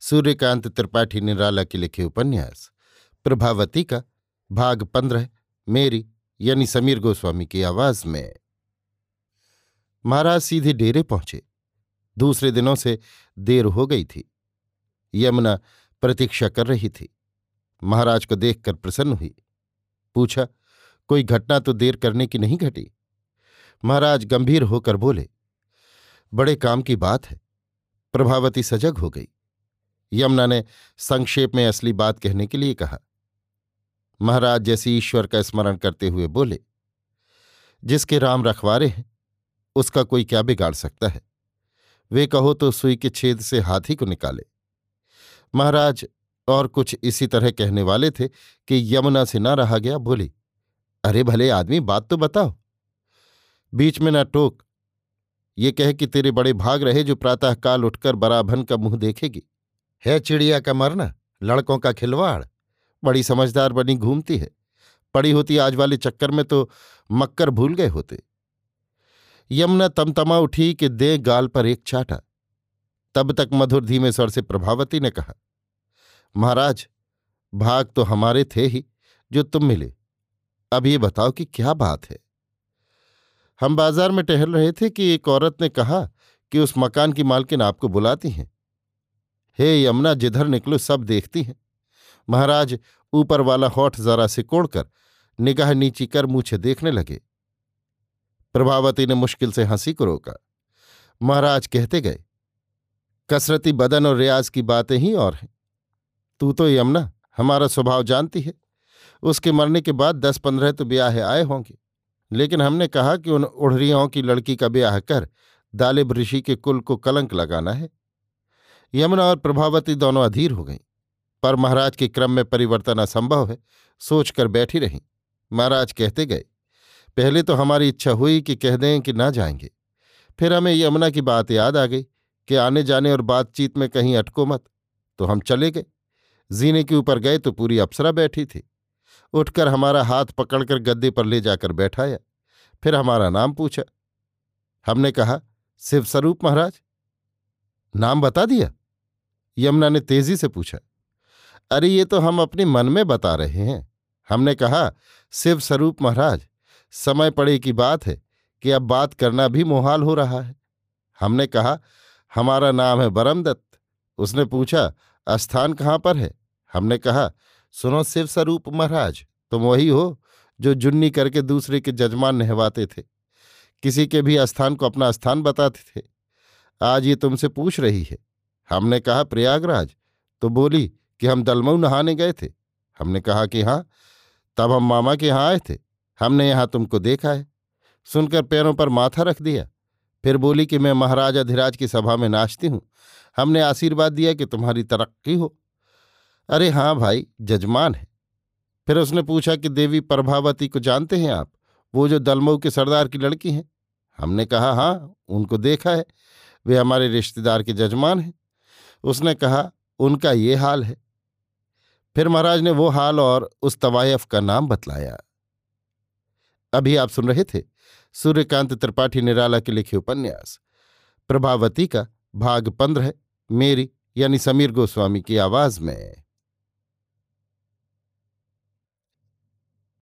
सूर्यकांत त्रिपाठी निराला के लिखे उपन्यास। प्रभावती का भाग पंद्रह, मेरी, यानी समीर गोस्वामी की आवाज़ में। महाराज सीधे डेरे पहुँचे। दूसरे दिनों से देर हो गई थी। यमुना प्रतीक्षा कर रही थी। महाराज को देखकर प्रसन्न हुई। पूछा, कोई घटना तो देर करने की नहीं घटी? महाराज गंभीर होकर बोले, बड़े काम की बात है। प्रभावती सजग हो गई। यमुना ने संक्षेप में असली बात कहने के लिए कहा। महाराज जैसे ईश्वर का स्मरण करते हुए बोले, जिसके राम रखवारे हैं, उसका कोई क्या बिगाड़ सकता है? वे कहो तो सुई के छेद से हाथी को निकाले। महाराज और कुछ इसी तरह कहने वाले थे कि यमुना से ना रहा गया, बोली, अरे भले आदमी, बात तो बताओ। बीच में ना टोक। ये कह कि तेरे बड़े भाग रहे जो प्रातःकाल उठकर बराभन का मुँह देखेगी। है चिड़िया का मरना, लड़कों का खिलवाड़। बड़ी समझदार बनी घूमती है। पड़ी होती आज वाले चक्कर में तो मक्कर भूल गए होते। यमुना तमतमा उठी कि दे गाल पर एक चाटा। तब तक मधुर धीमे स्वर से प्रभावती ने कहा, महाराज, भाग तो हमारे थे ही, जो तुम मिले। अब ये बताओ कि क्या बात है? हम बाज़ार में टहल रहे थे कि एक औरत ने कहा कि उस मकान की मालकिन आपको बुलाती हैं। हे यमुना, जिधर निकलो, सब देखती हैं। महाराज, ऊपर वाला होठ जरा से कोड़कर निगाह नीची कर मुझे देखने लगे। प्रभावती ने मुश्किल से हँसी को रोका। महाराज कहते गए, कसरती बदन और रियाज की बातें ही और हैं। तू तो यमुना, हमारा स्वभाव जानती है। उसके मरने के बाद दस पंद्रह तो ब्याह आए होंगे। लेकिन हमने कहा कि उन उड़रियाओं की लड़की का ब्याह कर दालिब ऋषि के कुल को कलंक लगाना है। यमुना और प्रभावती दोनों अधीर हो गईं। पर महाराज के क्रम में परिवर्तन असंभव है, सोचकर बैठी रहीं। महाराज कहते गए, पहले तो हमारी इच्छा हुई कि कह दें कि ना जाएँगे। फिर हमें यमुना की बात याद आ गई कि आने जाने और बातचीत में कहीं अटको मत। तो हम चले गए। जीने के ऊपर गए तो पूरी अप्सरा बैठी थी। उठकर हमारा हाथ पकड़कर गद्दे पर ले जाकर बैठाया। फिर हमारा नाम पूछा, हमने कहा, शिवस्वरूप महाराज नाम बता दिया। यमुना ने तेज़ी से पूछा, अरे, ये तो हम अपने मन में बता रहे हैं। हमने कहा शिव स्वरूप महाराज, समय पड़े की बात है कि अब बात करना भी मोहाल हो रहा है। हमने कहा, हमारा नाम है बरमदत्त। उसने पूछा, स्थान कहाँ पर है? हमने कहा, सुनो शिव स्वरूप महाराज, तुम वही हो जो जुन्नी करके दूसरे के जजमान नहवाते थे। किसी के भी स्थान को अपना स्थान बताते थे। आज ये तुमसे पूछ रही है। हमने कहा, प्रयागराज। तो बोली कि हम दलमऊ नहाने गए थे। हमने कहा कि हाँ। तब हम मामा के यहाँ आए थे। हमने यहाँ तुमको देखा है। सुनकर पैरों पर माथा रख दिया। फिर बोली कि मैं महाराज अधिराज की सभा में नाचती हूँ। हमने आशीर्वाद दिया कि तुम्हारी तरक्की हो। अरे हाँ भाई, जजमान है। फिर उसने पूछा कि देवी प्रभावती को जानते हैं आप? वो जो दलमऊ के सरदार की लड़की हैं। हमने कहा हाँ उनको देखा है। वे हमारे रिश्तेदार के जजमान हैं। उसने कहा, उनका ये हाल है। फिर महाराज ने वो हाल और उस तवायफ का नाम बतलाया। अभी आप सुन रहे थे सूर्यकांत त्रिपाठी निराला के लिखे उपन्यास। प्रभावती का भाग पंद्रह, मेरी यानी समीर गोस्वामी की आवाज़ में।